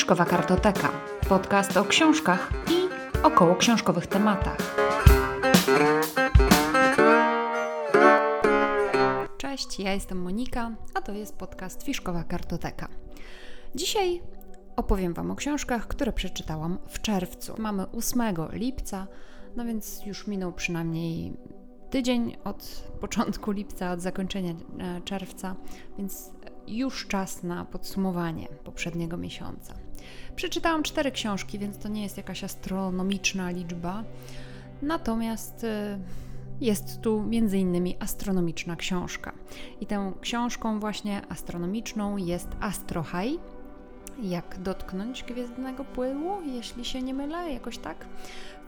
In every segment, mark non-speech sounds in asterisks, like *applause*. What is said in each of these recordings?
Fiszkowa Kartoteka. Podcast o książkach i około książkowych tematach. Cześć, ja jestem Monika, a to jest podcast Fiszkowa Kartoteka. Dzisiaj opowiem Wam o książkach, które przeczytałam w czerwcu. Mamy 8 lipca, no więc już minął przynajmniej tydzień od początku lipca, od zakończenia e, czerwca, więc już czas na podsumowanie poprzedniego miesiąca. Przeczytałam cztery książki, więc to nie jest jakaś astronomiczna liczba. Natomiast y, jest tu innymi astronomiczna książka. I tą książką właśnie astronomiczną jest Astro. Jak dotknąć gwiezdnego pyłu, jeśli się nie mylę, jakoś tak.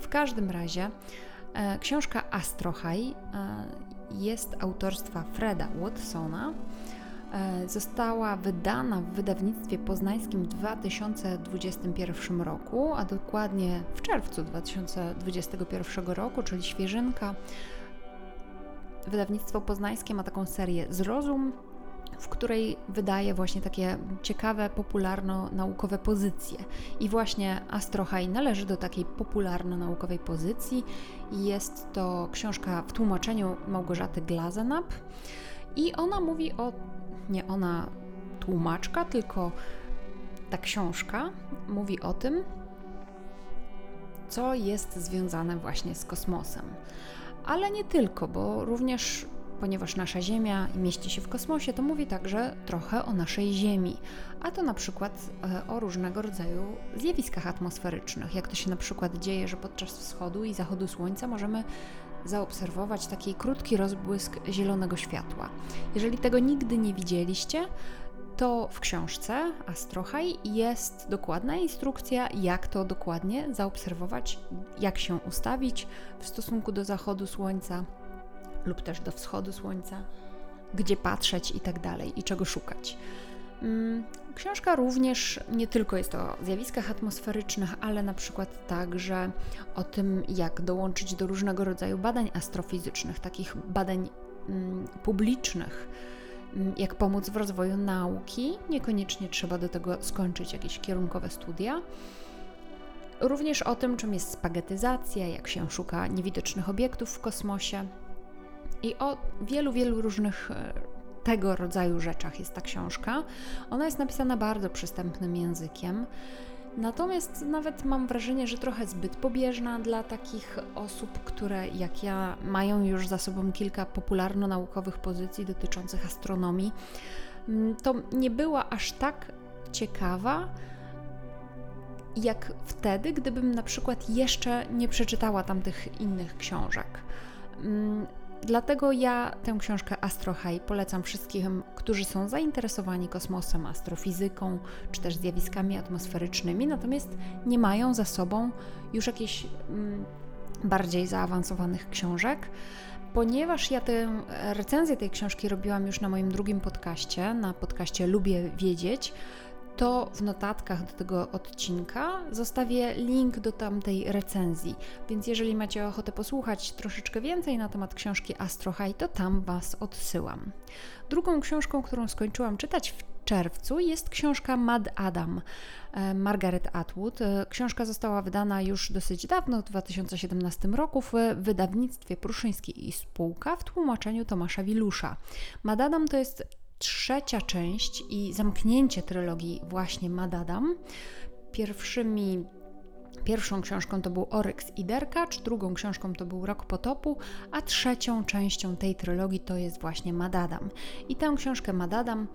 W każdym razie e, książka Astro High e, jest autorstwa Freda Watsona została wydana w wydawnictwie poznańskim w 2021 roku, a dokładnie w czerwcu 2021 roku, czyli świeżynka. Wydawnictwo poznańskie ma taką serię Zrozum, w której wydaje właśnie takie ciekawe, popularno-naukowe pozycje. I właśnie Astrohaj należy do takiej popularno-naukowej pozycji. Jest to książka w tłumaczeniu Małgorzaty Glazenap i ona mówi o nie ona tłumaczka, tylko ta książka mówi o tym, co jest związane właśnie z kosmosem. Ale nie tylko, bo również ponieważ nasza Ziemia mieści się w kosmosie, to mówi także trochę o naszej Ziemi, a to na przykład e, o różnego rodzaju zjawiskach atmosferycznych, jak to się na przykład dzieje, że podczas wschodu i zachodu Słońca możemy zaobserwować taki krótki rozbłysk zielonego światła. Jeżeli tego nigdy nie widzieliście, to w książce Astrohaj jest dokładna instrukcja, jak to dokładnie zaobserwować, jak się ustawić w stosunku do zachodu słońca lub też do wschodu słońca, gdzie patrzeć i tak dalej i czego szukać. Mm, książka również nie tylko jest o zjawiskach atmosferycznych, ale na przykład także o tym, jak dołączyć do różnego rodzaju badań astrofizycznych, takich badań mm, publicznych, mm, jak pomóc w rozwoju nauki. Niekoniecznie trzeba do tego skończyć jakieś kierunkowe studia. Również o tym, czym jest spaghetyzacja, jak się szuka niewidocznych obiektów w kosmosie i o wielu, wielu różnych e, tego rodzaju rzeczach jest ta książka. Ona jest napisana bardzo przystępnym językiem. Natomiast nawet mam wrażenie, że trochę zbyt pobieżna dla takich osób, które jak ja mają już za sobą kilka popularno-naukowych pozycji dotyczących astronomii. Mm, to nie była aż tak ciekawa, jak wtedy, gdybym na przykład jeszcze nie przeczytała tamtych innych książek. Dlatego ja tę książkę Astro High polecam wszystkim, którzy są zainteresowani kosmosem, astrofizyką czy też zjawiskami atmosferycznymi, natomiast nie mają za sobą już jakichś mm, bardziej zaawansowanych książek. Ponieważ ja tę recenzję tej książki robiłam już na moim drugim podcaście, na podcaście Lubię Wiedzieć, to w notatkach do tego odcinka zostawię link do tamtej recenzji. Więc jeżeli macie ochotę posłuchać troszeczkę więcej na temat książki Astro High, to tam Was odsyłam. Drugą książką, którą skończyłam czytać w czerwcu jest książka Mad Adam e, Margaret Atwood. E, książka została wydana już dosyć dawno, w 2017 roku w wydawnictwie Pruszyńskiej i Spółka w tłumaczeniu Tomasza Wilusza. Mad Adam to jest trzecia część i zamknięcie trylogii właśnie Madadam. Pierwszymi Pierwszą książką to był Oryx i Derkacz, drugą książką to był Rok Potopu, a trzecią częścią tej trylogii to jest właśnie Madadam. I tę książkę Madadam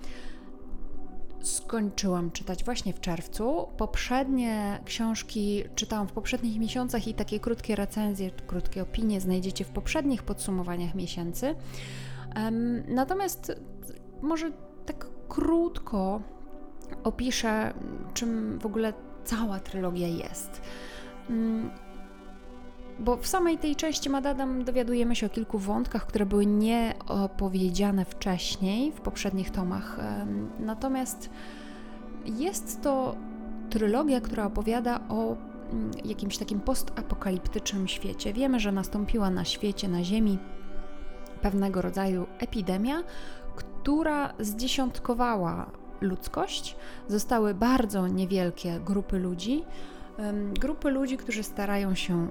skończyłam czytać właśnie w czerwcu. Poprzednie książki czytałam w poprzednich miesiącach i takie krótkie recenzje, krótkie opinie znajdziecie w poprzednich podsumowaniach miesięcy. Um, natomiast może tak krótko opiszę, czym w ogóle cała trylogia jest. Mm, bo w samej tej części Madadam dowiadujemy się o kilku wątkach, które były nieopowiedziane wcześniej w poprzednich tomach. Natomiast jest to trylogia, która opowiada o mm, jakimś takim postapokaliptycznym świecie. Wiemy, że nastąpiła na świecie, na Ziemi pewnego rodzaju epidemia, która zdziesiątkowała ludzkość. Zostały bardzo niewielkie grupy ludzi, grupy ludzi, którzy starają się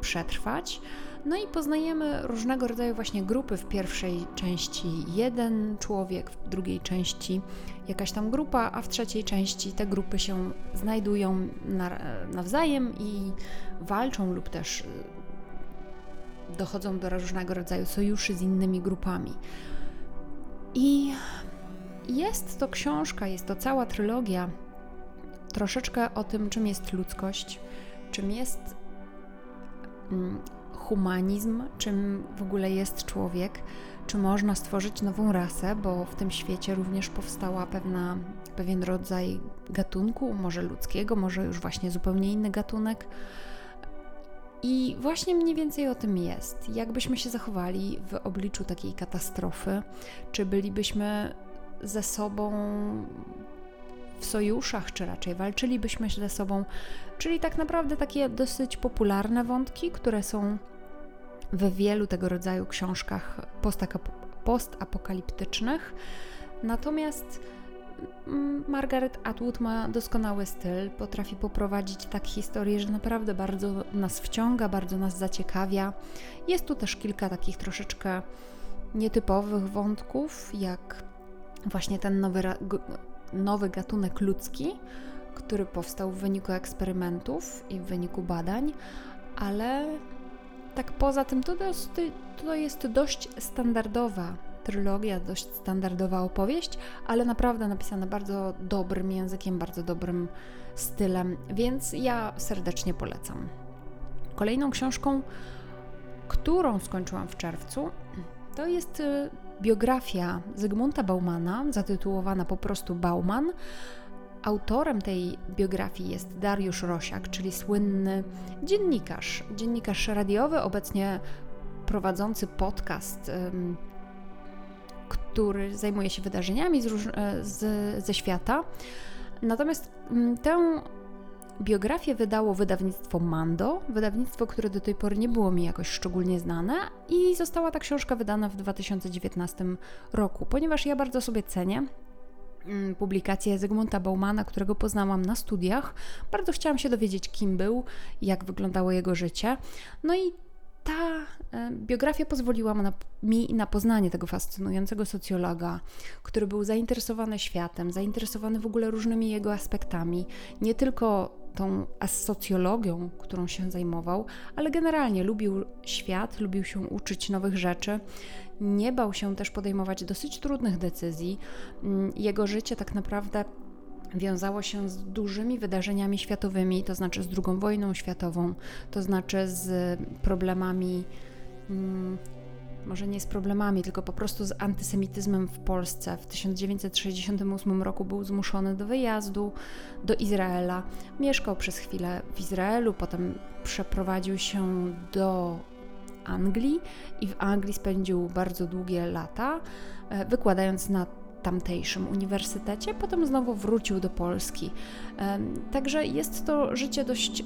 przetrwać. No i poznajemy różnego rodzaju właśnie grupy. W pierwszej części jeden człowiek, w drugiej części jakaś tam grupa, a w trzeciej części te grupy się znajdują nawzajem i walczą lub też y, dochodzą do różnego rodzaju sojuszy z innymi grupami. I jest to książka, jest to cała trylogia troszeczkę o tym, czym jest ludzkość, czym jest mm, humanizm, czym w ogóle jest człowiek, czy można stworzyć nową rasę, bo w tym świecie również powstała pewna, pewien rodzaj gatunku, może ludzkiego, może już właśnie zupełnie inny gatunek. I właśnie mniej więcej o tym jest. Jakbyśmy się zachowali w obliczu takiej katastrofy, czy bylibyśmy ze sobą w sojuszach, czy raczej walczylibyśmy ze sobą, czyli tak naprawdę takie dosyć popularne wątki, które są w wielu tego rodzaju książkach postapokaliptycznych. Natomiast Margaret Atwood ma doskonały styl, potrafi poprowadzić tak historię, że naprawdę bardzo nas wciąga, bardzo nas zaciekawia. Jest tu też kilka takich troszeczkę nietypowych wątków, jak właśnie ten nowy, nowy gatunek ludzki, który powstał w wyniku eksperymentów i w wyniku badań, ale tak poza tym to, to jest dość standardowa trylogia, dość standardowa opowieść, ale naprawdę napisana bardzo dobrym językiem, bardzo dobrym stylem, więc ja serdecznie polecam. Kolejną książką, którą skończyłam w czerwcu, to jest y, biografia Zygmunta Baumana, zatytułowana po prostu Bauman. Autorem tej biografii jest Dariusz Rosiak, czyli słynny dziennikarz, dziennikarz radiowy, obecnie prowadzący podcast, który zajmuje się wydarzeniami z, e, z, ze świata. Natomiast tę Biografię wydało wydawnictwo Mando, wydawnictwo, które do tej pory nie było mi jakoś szczególnie znane, i została ta książka wydana w 2019 roku, ponieważ ja bardzo sobie cenię mm, publikację Zygmunta Baumana, którego poznałam na studiach. Bardzo chciałam się dowiedzieć, kim był, jak wyglądało jego życie. No i ta e, biografia pozwoliła mi na poznanie tego fascynującego socjologa, który był zainteresowany światem, zainteresowany w ogóle różnymi jego aspektami, nie tylko tą socjologią, którą się zajmował, ale generalnie lubił świat, lubił się uczyć nowych rzeczy. Nie bał się też podejmować dosyć trudnych decyzji. Mm, jego życie tak naprawdę wiązało się z dużymi wydarzeniami światowymi, to znaczy z II wojną światową, to znaczy z problemami mm, może nie z problemami, tylko po prostu z antysemityzmem w Polsce. W 1968 roku był zmuszony do wyjazdu do Izraela. Mieszkał przez chwilę w Izraelu, potem przeprowadził się do Anglii i w Anglii spędził bardzo długie lata, e, wykładając na tamtejszym uniwersytecie, potem znowu wrócił do Polski. Także jest to życie dość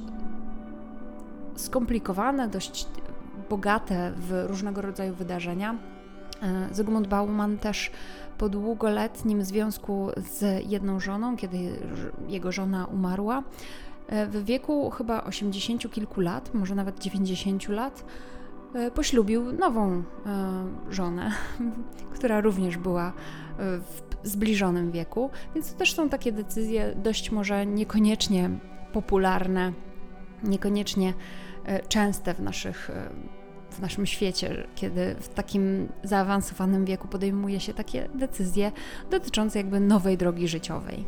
skomplikowane, dość bogate w różnego rodzaju wydarzenia. E, Zygmunt Bauman też po długoletnim związku z jedną żoną, kiedy jego żona umarła, e, w wieku chyba 80 kilku lat, może nawet 90 lat, poślubił nową żonę, *laughs* która również była w zbliżonym wieku, więc to też są takie decyzje dość może niekoniecznie popularne, niekoniecznie częste w naszych w naszym świecie, kiedy w takim zaawansowanym wieku podejmuje się takie decyzje dotyczące jakby nowej drogi życiowej.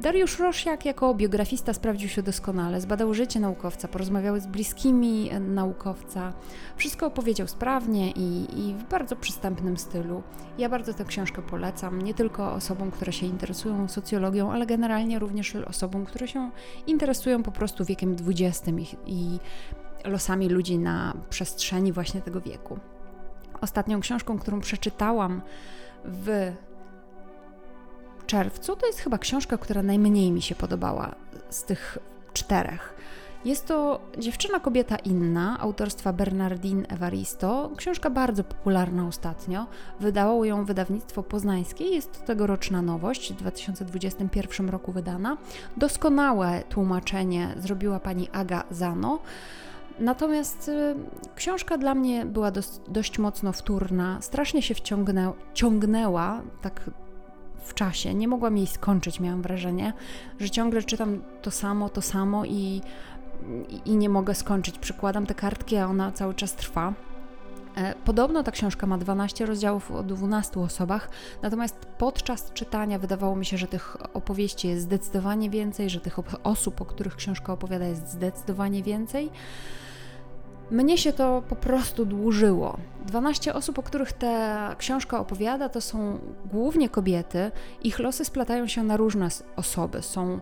Dariusz Rosiak jako biografista sprawdził się doskonale, zbadał życie naukowca, porozmawiał z bliskimi naukowca, wszystko opowiedział sprawnie i, i, w bardzo przystępnym stylu. Ja bardzo tę książkę polecam, nie tylko osobom, które się interesują socjologią, ale generalnie również osobom, które się interesują po prostu wiekiem XX i, i losami ludzi na przestrzeni właśnie tego wieku. Ostatnią książką, którą przeczytałam w czerwcu, to jest chyba książka, która najmniej mi się podobała z tych czterech. Jest to Dziewczyna, kobieta inna, autorstwa Bernardine Evaristo. Książka bardzo popularna ostatnio. Wydało ją wydawnictwo poznańskie. Jest to tegoroczna nowość, w 2021 roku wydana. Doskonałe tłumaczenie zrobiła pani Aga Zano. Natomiast y, książka dla mnie była dość, dość mocno wtórna, strasznie się wciągnę, ciągnęła, tak w czasie. Nie mogłam jej skończyć, miałam wrażenie, że ciągle czytam to samo, to samo i, i, nie mogę skończyć. Przykładam te kartki, a ona cały czas trwa. E, podobno ta książka ma 12 rozdziałów o 12 osobach, natomiast podczas czytania wydawało mi się, że tych opowieści jest zdecydowanie więcej, że tych osób, o których książka opowiada, jest zdecydowanie więcej. Mnie się to po prostu dłużyło. 12 osób, o których ta książka opowiada, to są głównie kobiety. Ich losy splatają się na różne osoby. Są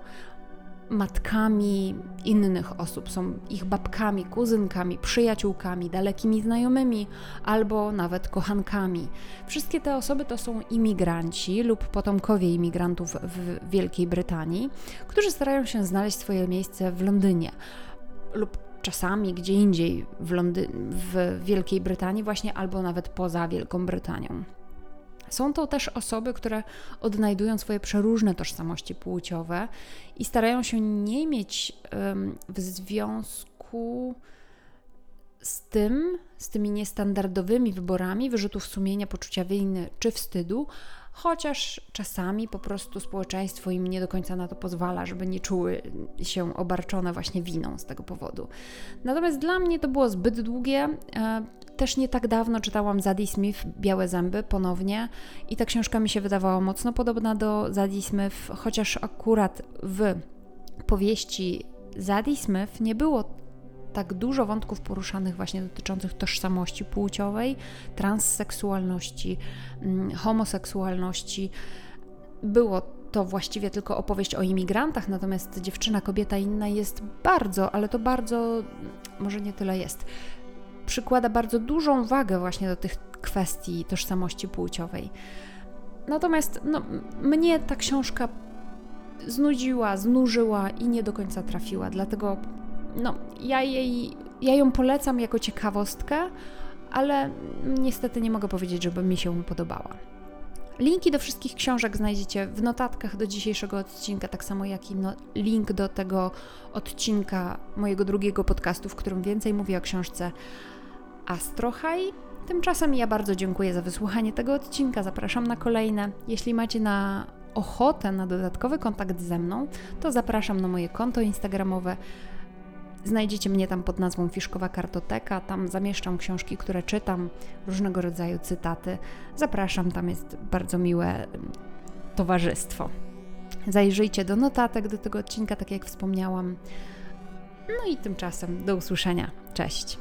matkami innych osób, są ich babkami, kuzynkami, przyjaciółkami, dalekimi znajomymi albo nawet kochankami. Wszystkie te osoby to są imigranci lub potomkowie imigrantów w Wielkiej Brytanii, którzy starają się znaleźć swoje miejsce w Londynie lub czasami gdzie indziej w, Londy- w Wielkiej Brytanii, właśnie albo nawet poza Wielką Brytanią. Są to też osoby, które odnajdują swoje przeróżne tożsamości płciowe i starają się nie mieć um, w związku z tym, z tymi niestandardowymi wyborami wyrzutów sumienia, poczucia winy czy wstydu, chociaż czasami po prostu społeczeństwo im nie do końca na to pozwala, żeby nie czuły się obarczone właśnie winą z tego powodu. Natomiast dla mnie to było zbyt długie. E, też nie tak dawno czytałam Zadie Smith Białe Zęby ponownie i ta książka mi się wydawała mocno podobna do Zadie Smith, chociaż akurat w powieści Zadie Smith nie było tak dużo wątków poruszanych właśnie dotyczących tożsamości płciowej, transseksualności, mm, homoseksualności. Było to właściwie tylko opowieść o imigrantach, natomiast dziewczyna, kobieta inna jest bardzo, ale to bardzo, może nie tyle jest, przykłada bardzo dużą wagę właśnie do tych kwestii tożsamości płciowej. Natomiast no, mnie ta książka znudziła, znużyła i nie do końca trafiła, dlatego no, ja, jej, ja ją polecam jako ciekawostkę, ale niestety nie mogę powiedzieć, żeby mi się podobała. Linki do wszystkich książek znajdziecie w notatkach do dzisiejszego odcinka, tak samo jak i no, link do tego odcinka mojego drugiego podcastu, w którym więcej mówię o książce Astrohaj. Tymczasem ja bardzo dziękuję za wysłuchanie tego odcinka. Zapraszam na kolejne. Jeśli macie na ochotę na dodatkowy kontakt ze mną, to zapraszam na moje konto instagramowe Znajdziecie mnie tam pod nazwą Fiszkowa Kartoteka. Tam zamieszczam książki, które czytam, różnego rodzaju cytaty. Zapraszam, tam jest bardzo miłe mm, towarzystwo. Zajrzyjcie do notatek do tego odcinka, tak jak wspomniałam. No i tymczasem do usłyszenia. Cześć.